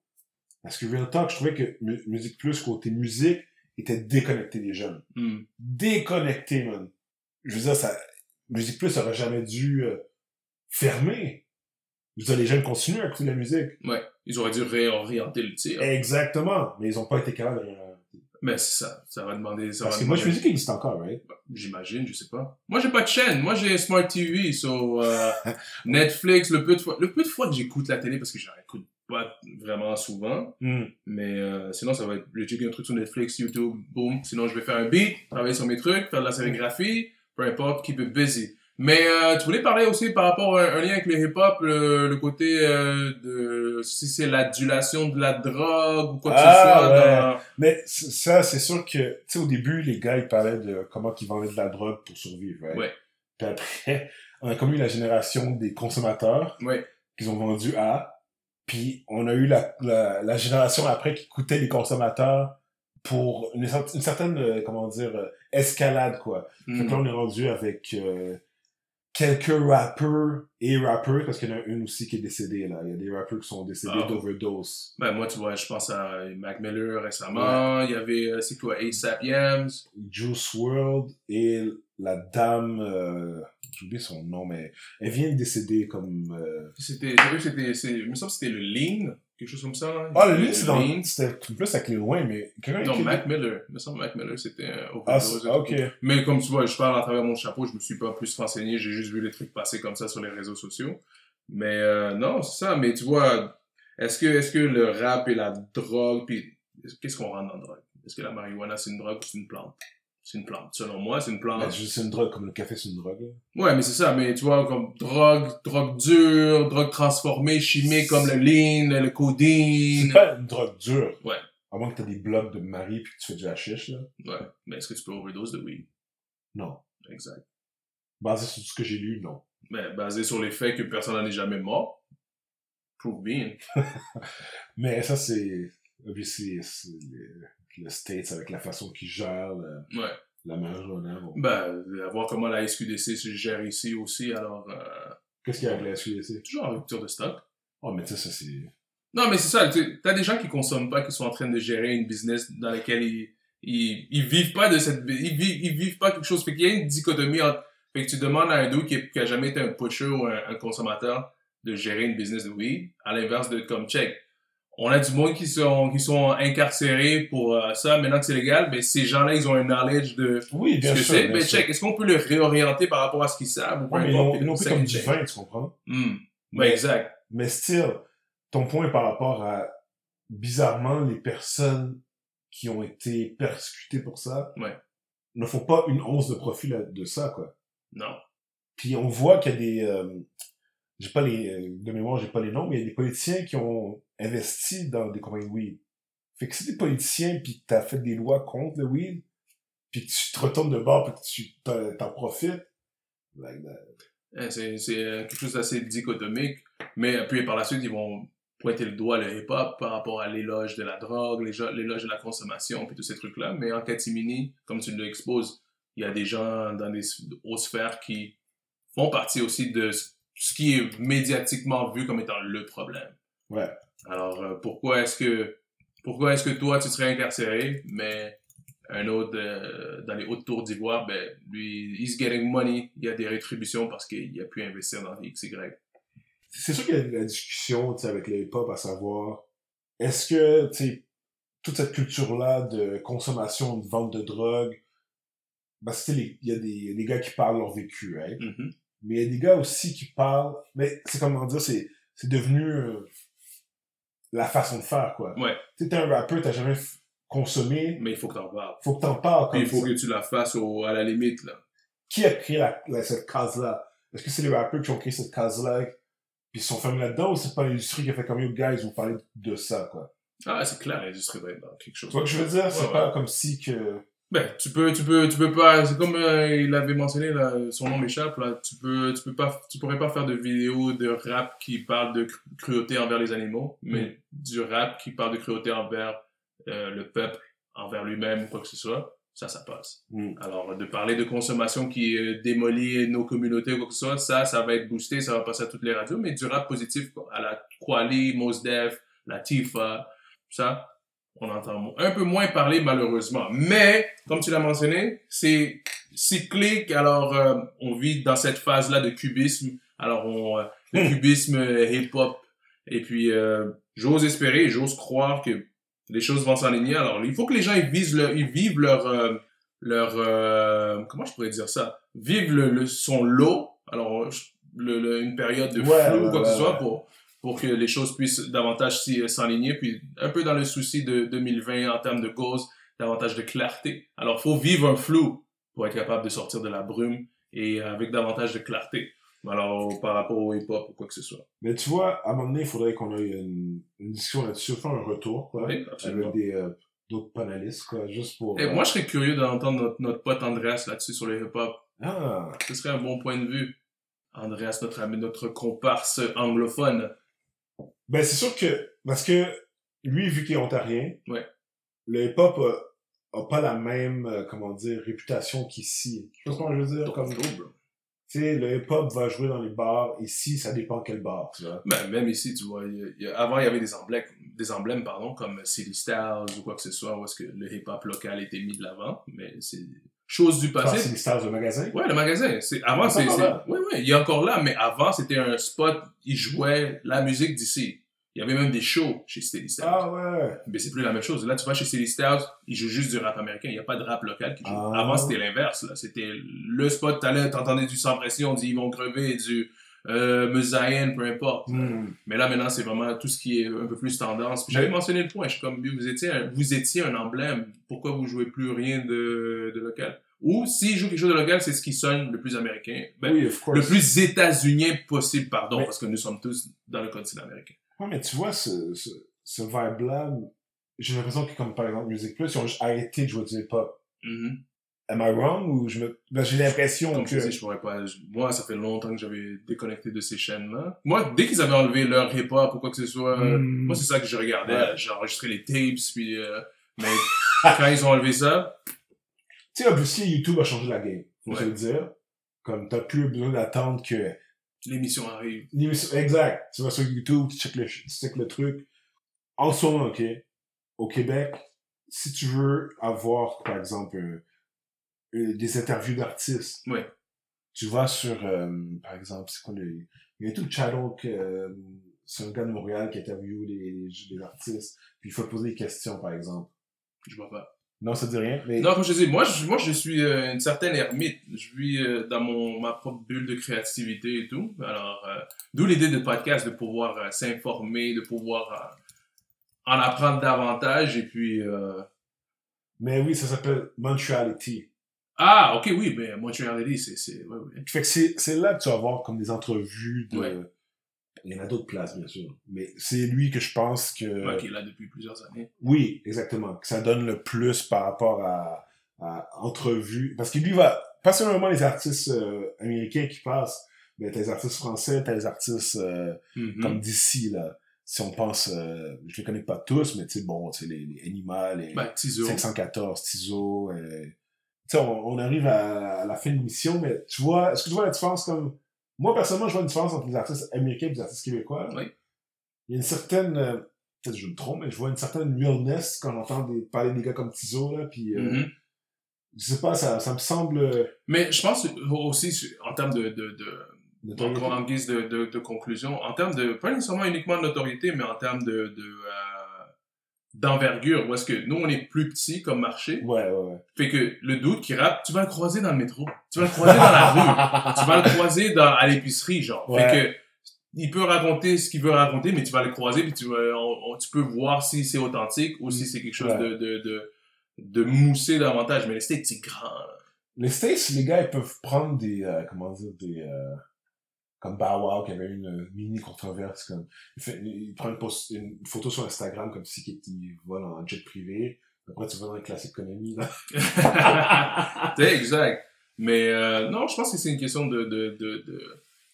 Speaker 1: Parce que Real Talk, je trouvais que Mu- Musique Plus, côté musique, était déconnecté des jeunes.
Speaker 2: Hmm.
Speaker 1: Déconnecté, man. Je veux dire, ça, Musique Plus aurait jamais dû euh, fermer. Je veux dire, les jeunes continuent à écouter de la musique.
Speaker 2: Ouais, ils auraient dû réorienter le tir.
Speaker 1: Exactement. Mais ils ont pas été capables de...
Speaker 2: Mais c'est ça, ça va demander. Ça
Speaker 1: Parce
Speaker 2: va
Speaker 1: que moi,
Speaker 2: demander-
Speaker 1: Musique existe encore, right?
Speaker 2: J'imagine, je sais pas. Moi, j'ai pas de chaîne. Moi, j'ai Smart TV, so euh, Netflix. Le peu de fois, le peu de fois que j'écoute la télé parce que j'en écoute pas vraiment souvent.
Speaker 1: Hmm.
Speaker 2: Mais euh, sinon, ça va être le checker un truc sur Netflix, YouTube, boom. Sinon, je vais faire un beat, travailler sur mes trucs, faire de la sérigraphie, peu importe, keep it busy. Mais euh, tu voulais parler aussi par rapport à un, un lien avec le hip-hop, le, le côté euh, de si c'est l'adulation de la drogue ou quoi que
Speaker 1: Ah,
Speaker 2: ce soit.
Speaker 1: ouais.
Speaker 2: dans-
Speaker 1: Mais ça, c'est sûr que, tu sais, au début, les gars, ils parlaient de comment ils vendaient de la drogue pour survivre, right?
Speaker 2: Ouais.
Speaker 1: Puis après, on a comme eu la génération des consommateurs
Speaker 2: Ouais.
Speaker 1: qu'ils ont vendu à, puis on a eu la, la, la génération après qui coûtait les consommateurs pour une, une certaine, euh, comment dire, euh, escalade, quoi. Fait que là, on est rendu avec euh, quelques rappeurs et rappeurs, parce qu'il y en a une aussi qui est décédée, là. Il y a des rappeurs qui sont décédés
Speaker 2: Ah.
Speaker 1: d'overdose.
Speaker 2: Ben, moi, tu vois, je pense à Mac Miller récemment. Il y avait, euh, c'est quoi, ASAP Yams.
Speaker 1: Juice World et la dame, euh, j'oublie son nom, mais elle vient de décéder comme... euh,
Speaker 2: C'était, il me semble que c'était le Lean, quelque chose comme ça. hein.
Speaker 1: Ah, le livre, c'est dans... C'était plus avec les loin, mais... quelqu'un
Speaker 2: Non, Mac Miller. Il me semble que Mac Miller, c'était un
Speaker 1: Ah,
Speaker 2: et
Speaker 1: ok.
Speaker 2: Mais comme tu vois, je parle à travers mon chapeau, je me suis pas plus renseigné, j'ai juste vu les trucs passer comme ça sur les réseaux sociaux. Mais euh, non, c'est ça. Mais tu vois, est-ce que, est-ce que le rap et la drogue, puis qu'est-ce qu'on rentre dans la drogue? Est-ce que la marijuana c'est une drogue ou c'est une plante? C'est une plante. Selon moi, c'est une plante.
Speaker 1: Ben, juste une drogue, comme le café, c'est une drogue.
Speaker 2: Ouais, mais c'est ça. Mais tu vois, comme drogue, drogue dure, drogue transformée, chimique comme le lean, le
Speaker 1: C'est
Speaker 2: codeine.
Speaker 1: pas une drogue dure.
Speaker 2: Ouais.
Speaker 1: À moins que t'as des blocs de Marie puis que tu fais du hashish, là.
Speaker 2: Ouais. Mais est-ce que tu peux overdose de weed?
Speaker 1: Non.
Speaker 2: Exact.
Speaker 1: Basé sur ce que j'ai lu, non.
Speaker 2: Mais basé sur les faits que personne n'en est jamais mort. Prove bien.
Speaker 1: Mais ça, c'est... Obviously, c'est le, States avec la façon qu'ils gèrent le-
Speaker 2: Ouais.
Speaker 1: la marijuana. bon.
Speaker 2: Ben, à voir comment la SQDC se gère ici aussi, alors, euh,
Speaker 1: Qu'est-ce qu'il y a avec la SQDC?
Speaker 2: toujours en rupture de stock.
Speaker 1: Oh, mais tu sais, ça, c'est...
Speaker 2: Non, mais c'est ça, tu as des gens qui consomment pas, qui sont en train de gérer une business dans laquelle ils, ils, ils vivent pas de cette, ils vivent, ils vivent pas quelque chose. Fait qu'il y a une dichotomie entre, fait que tu demandes à un dude qui, qui a jamais été un pusher ou un, un consommateur de gérer une business de weed, à l'inverse de comme check. On a du monde qui sont, qui sont incarcérés pour euh, ça. Maintenant que c'est légal, ben, ces gens-là, ils ont un knowledge de
Speaker 1: Oui,
Speaker 2: ce
Speaker 1: bien
Speaker 2: que
Speaker 1: sûr.
Speaker 2: c'est.
Speaker 1: bien
Speaker 2: Ben, check. Est-ce qu'on peut le réorienter par rapport à ce qu'ils savent ou
Speaker 1: Ouais, mais
Speaker 2: le
Speaker 1: pris comme du vin, tu comprends?
Speaker 2: Hmm.
Speaker 1: Mais-
Speaker 2: Ouais, exact.
Speaker 1: Mais still, ton point par rapport à, bizarrement, les personnes qui ont été persécutées pour ça,
Speaker 2: Ouais.
Speaker 1: ne font pas une once de profit là- de ça, quoi.
Speaker 2: Non.
Speaker 1: Puis on voit qu'il y a des, euh, j'ai pas les, euh, de mémoire, j'ai pas les noms, mais il y a des politiciens qui ont investi dans des compagnies de weed. Fait que si t'es politicien puis que t'as fait des lois contre le weed, puis que tu te retournes de bord puis que tu t'en profites, like that.
Speaker 2: Euh, C'est c'est, euh, quelque chose d'assez dichotomique. Mais puis par la suite, ils vont pointer le doigt le hip-hop par rapport à l'éloge de la drogue, l'éloge de la consommation, puis tous ces trucs-là. Mais en catimini, comme tu l'exposes, il y a des gens dans des hautes sphères qui font partie aussi de ce qui est médiatiquement vu comme étant le problème.
Speaker 1: Ouais.
Speaker 2: Alors, euh, pourquoi est-ce que pourquoi est-ce que toi, tu serais incarcéré, mais un autre euh, dans les hautes tours d'ivoire, ben, lui, he's getting money, il y a des rétributions parce qu'il a pu investir dans XY.
Speaker 1: c'est sûr qu'il y a la discussion tu sais, avec le hip-hop à savoir est-ce que tu sais, toute cette culture-là de consommation, de vente de drogue, parce les- il y a des, des gars qui parlent leur vécu, hein? Mais il y a des gars aussi qui parlent, mais c'est comment dire, c'est c'est devenu euh, la façon de faire, quoi.
Speaker 2: Ouais.
Speaker 1: Tu sais, t'es un rappeur, t'as jamais consommé,
Speaker 2: Mais il faut que t'en parles.
Speaker 1: faut que t'en parles. Comme
Speaker 2: il faut
Speaker 1: ça.
Speaker 2: que tu la fasses au, à la limite, là.
Speaker 1: Qui a créé la, la- cette case-là? Est-ce que c'est les rappeurs qui ont créé cette case-là, puis ils sont fermés là-dedans, ou c'est pas l'industrie qui a fait comme yo, guys, vous parlez de ça, quoi?
Speaker 2: Ah, c'est clair, l'industrie va être dans quelque chose.
Speaker 1: Tu vois ce que je veux dire? C'est
Speaker 2: Ouais,
Speaker 1: pas comme si que...
Speaker 2: Ben, tu peux, tu peux, tu peux pas, c'est comme euh, il avait mentionné, là, son nom m'échappe, là, tu peux, tu peux pas, tu pourrais pas faire de vidéo de rap qui parle de cru- cruauté envers les animaux, mais du rap qui parle de cruauté envers euh, le peuple, envers lui-même ou quoi que ce soit, ça, ça passe.
Speaker 1: Mm.
Speaker 2: Alors, de parler de consommation qui euh, démolit nos communautés ou quoi que ce soit, ça, ça va être boosté, ça va passer à toutes les radios, mais du rap positif, à la Kwali, Mos Def, la Tifa, ça, on entend un peu moins parler malheureusement. Mais, comme tu l'as mentionné, c'est cyclique. Alors, euh, on vit dans cette phase-là de cubisme. Alors, on, euh, le
Speaker 1: Hmm.
Speaker 2: cubisme euh, hip-hop. Et puis, euh, j'ose espérer, j'ose croire que les choses vont s'aligner. Alors, il faut que les gens ils visent leur, ils vivent leur, euh, leur, euh, comment je pourrais dire ça, vivent le, le son lot. Alors, le, le- une période de
Speaker 1: Ouais,
Speaker 2: flou ou
Speaker 1: ouais,
Speaker 2: quoi que ce
Speaker 1: ouais,
Speaker 2: soit pour pour que les choses puissent davantage euh, s'enligner, puis un peu dans le souci de 2020 en termes de cause, davantage de clarté. Alors, faut vivre un flou pour être capable de sortir de la brume et avec davantage de clarté. Alors, par rapport au hip-hop ou quoi que ce soit.
Speaker 1: Mais tu vois, à un moment donné, il faudrait qu'on ait une, une discussion là-dessus, faire un retour, quoi,
Speaker 2: Oui,
Speaker 1: avec des, euh, d'autres panélistes, quoi, juste pour...
Speaker 2: Et
Speaker 1: euh,
Speaker 2: moi, je serais curieux d'entendre notre, notre pote Andreas là-dessus sur le hip-hop.
Speaker 1: Ah,
Speaker 2: Ce serait un bon point de vue. Andreas, notre ami, notre comparse anglophone.
Speaker 1: Ben, c'est sûr que, parce que lui, vu qu'il est ontarien,
Speaker 2: Ouais.
Speaker 1: le hip-hop a, a pas la même, euh, comment dire, réputation qu'ici. Tu vois ce que je veux dire? Comme,
Speaker 2: Double.
Speaker 1: Tu sais, le hip-hop va jouer dans les bars, ici, ça dépend quel bar, tu vois.
Speaker 2: Ben, même ici, tu vois, y a- il y a- avant, il y avait des emblèmes, des emblèmes pardon, comme City Styles ou quoi que ce soit, où est-ce que le hip-hop local était mis de l'avant, mais c'est chose du passé.
Speaker 1: c'est les stars de magasin.
Speaker 2: Ouais, le magasin. C'est, avant, c'est, ouais, ouais, il est encore là, mais avant, c'était un spot, ils jouaient la musique d'ici. Il y avait même des shows chez City Styles.
Speaker 1: Ah ouais.
Speaker 2: Mais c'est plus la même chose. Là, tu vas chez City Styles, ils jouent juste du rap américain. Il n'y a pas de rap local qui joue.
Speaker 1: Ah.
Speaker 2: Avant, c'était l'inverse. Là. C'était le spot, t'allais, t'entendais du sans pression, du ils vont crever, du euh, Musayen, peu importe.
Speaker 1: Hmm.
Speaker 2: Mais là, maintenant, c'est vraiment tout ce qui est un peu plus tendance. J'avais mentionné le point. Je suis comme, vous étiez, un, vous étiez un emblème. Pourquoi vous jouez plus rien de, de local? Ou s'ils jouent quelque chose de local, c'est ce qui sonne le plus américain. Ben,
Speaker 1: oui, of course.
Speaker 2: le plus états-unien possible, pardon,
Speaker 1: Mais-
Speaker 2: parce que nous sommes tous dans le continent américain.
Speaker 1: Ouais, mais tu vois, ce, ce, ce vibe-là, j'ai l'impression que, comme par exemple Music Plus, ils ont juste arrêté de jouer du hip-hop.
Speaker 2: Mhm.
Speaker 1: Am I wrong? Ou je me... ben, j'ai l'impression que...
Speaker 2: dis, je pourrais pas. Moi, ça fait longtemps que j'avais déconnecté de ces chaînes-là. Moi, dès qu'ils avaient enlevé leur hip-hop ou quoi que ce soit, euh,
Speaker 1: Hmm.
Speaker 2: moi, c'est ça que je regardais.
Speaker 1: Ouais.
Speaker 2: J'ai enregistré les tapes, puis. euh, mais quand ils ont enlevé ça,
Speaker 1: Tu sais, obviously, YouTube a changé la game. Faut
Speaker 2: Ouais.
Speaker 1: le dire. Comme t'as plus besoin d'attendre que...
Speaker 2: l'émission arrive.
Speaker 1: L'émission- Exact. Tu vas sur YouTube, tu check le, tu check le truc. En ce moment, OK, au Québec, si tu veux avoir, par exemple, euh, des interviews d'artistes,
Speaker 2: Ouais.
Speaker 1: tu vas sur, euh, par exemple, c'est quoi le... Il y a tout le channel que... euh, c'est un gars de Montréal qui interviewe les, les artistes, puis il faut poser des questions, par exemple.
Speaker 2: Je vois pas.
Speaker 1: Non, ça dit rien, mais...
Speaker 2: Non, comme je dis, moi, je, moi, je suis euh, une certaine ermite. Je vis euh, dans mon, ma propre bulle de créativité et tout. Alors, euh, d'où l'idée de podcast, de pouvoir euh, s'informer, de pouvoir euh, en apprendre davantage. Et puis, euh,
Speaker 1: Mais oui, ça s'appelle Montreality.
Speaker 2: Ah, ok, oui, mais Montreal Lady, c'est, c'est, ouais, ouais.
Speaker 1: Fait que c'est, c'est là que tu vas avoir comme des entrevues de...
Speaker 2: Ouais.
Speaker 1: Il y en a d'autres places, bien sûr. Mais c'est lui que je pense que...
Speaker 2: Ouais, qui est là depuis plusieurs années.
Speaker 1: Oui, exactement. Que ça donne le plus par rapport à, à entrevue. Parce que lui va, pas seulement les artistes euh, américains qui passent, mais t'as les artistes français, t'as les artistes euh,
Speaker 2: Mhm.
Speaker 1: comme d'ici, là. Si on pense, euh, je les connais pas tous, mais tu sais, bon, tu sais, les, les Animal, les
Speaker 2: Ben, Tizo.
Speaker 1: 514, Tizo, euh, on, on arrive à, à la fin de l'émission, mais tu vois, est-ce que tu vois la différence comme, moi, personnellement, je vois une différence entre les artistes américains et les artistes québécois.
Speaker 2: Oui.
Speaker 1: Il y a une certaine, euh, peut-être que je me trompe, mais je vois une certaine realness quand on entend des, parler des gars comme Tizo, là, puis euh,
Speaker 2: Mhm.
Speaker 1: je sais pas, ça, ça me semble... euh,
Speaker 2: Mais je pense aussi, en termes de, de, de. Donc, en guise de, de, de conclusion, en termes de, pas nécessairement uniquement de notoriété, mais en termes de, de, euh, d'envergure, où est-ce que nous, on est plus petit comme marché,
Speaker 1: Ouais, ouais, ouais.
Speaker 2: fait que le doute qui rappe, tu vas le croiser dans le métro, tu vas le croiser dans la rue, tu vas le croiser dans, à l'épicerie, genre.
Speaker 1: Ouais.
Speaker 2: Fait que, il peut raconter ce qu'il veut raconter, mais tu vas le croiser, puis tu, vas, on- on- tu peux voir si c'est authentique ou si c'est quelque chose
Speaker 1: Ouais.
Speaker 2: de, de, de, de moussé davantage. Mais le steak, c'est grand. là.
Speaker 1: Les States, les gars, ils peuvent prendre des, euh, comment dire, des, euh, comme Bow Wow, qui avait une mini controverse, comme, il, fait, il prend une, post, une photo sur Instagram, comme si il vole en jet privé. Après, tu vas dans le classique économie, là.
Speaker 2: C'est exact. Mais euh, non, je pense que c'est une question de... de, de, de...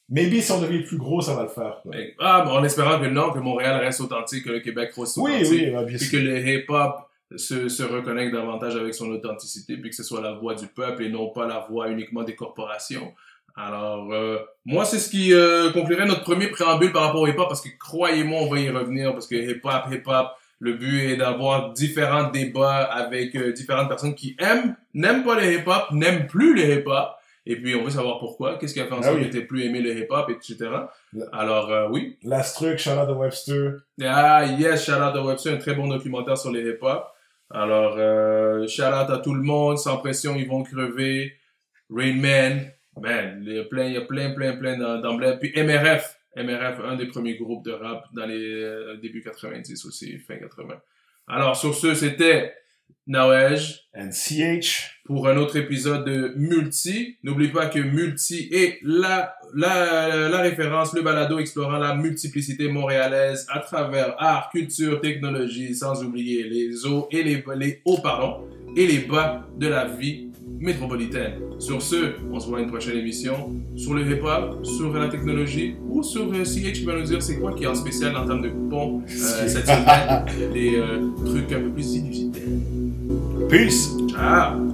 Speaker 1: Maybe si on devient plus gros, ça va le faire. quoi.
Speaker 2: mais- Ah, mais en espérant que non, que Montréal reste authentique, que le Québec reste
Speaker 1: Oui,
Speaker 2: authentique.
Speaker 1: oui, bah, bien sûr.
Speaker 2: que le hip-hop se, se reconnecte davantage avec son authenticité, puis que ce soit la voix du peuple et non pas la voix uniquement des corporations. Alors, euh, moi, c'est ce qui euh, conclurait notre premier préambule par rapport au hip-hop, parce que croyez-moi, on va y revenir, parce que hip-hop, hip-hop, le but est d'avoir différents débats avec euh, différentes personnes qui aiment, n'aiment pas le hip-hop, n'aiment plus le hip-hop, et puis on veut savoir pourquoi, qu'est-ce qui a fait en
Speaker 1: Ah
Speaker 2: sorte que t'aies plus aimé le hip-hop, etc. Alors, euh, oui,
Speaker 1: Last truc, Charlotte de Webster.
Speaker 2: ah, yes, shout out à Webster, un très bon documentaire sur les hip-hop. Alors, euh, shout out à tout le monde, sans pression, ils vont crever. Rain Man, man, il y a plein, il y a plein, plein, plein d'em- d'emblèmes. Puis MRF, MRF, un des premiers groupes de rap dans les euh, débuts 90 aussi, fin 80. Alors, sur ce, c'était Nawej
Speaker 1: And CH.
Speaker 2: pour un autre épisode de Multi. N'oublie pas que Multi est la, la, la référence, le balado explorant la multiplicité montréalaise à travers art, culture, technologie, sans oublier les hauts et les, les hauts, pardon, et les bas de la vie métropolitaine. Sur ce, on se voit à une prochaine émission sur le hip-hop, sur la technologie ou sur euh, CH qui va nous dire c'est quoi qui est en spécial en termes de pont euh, cette semaine, euh, trucs un peu plus inusités.
Speaker 1: Peace.
Speaker 2: Ciao!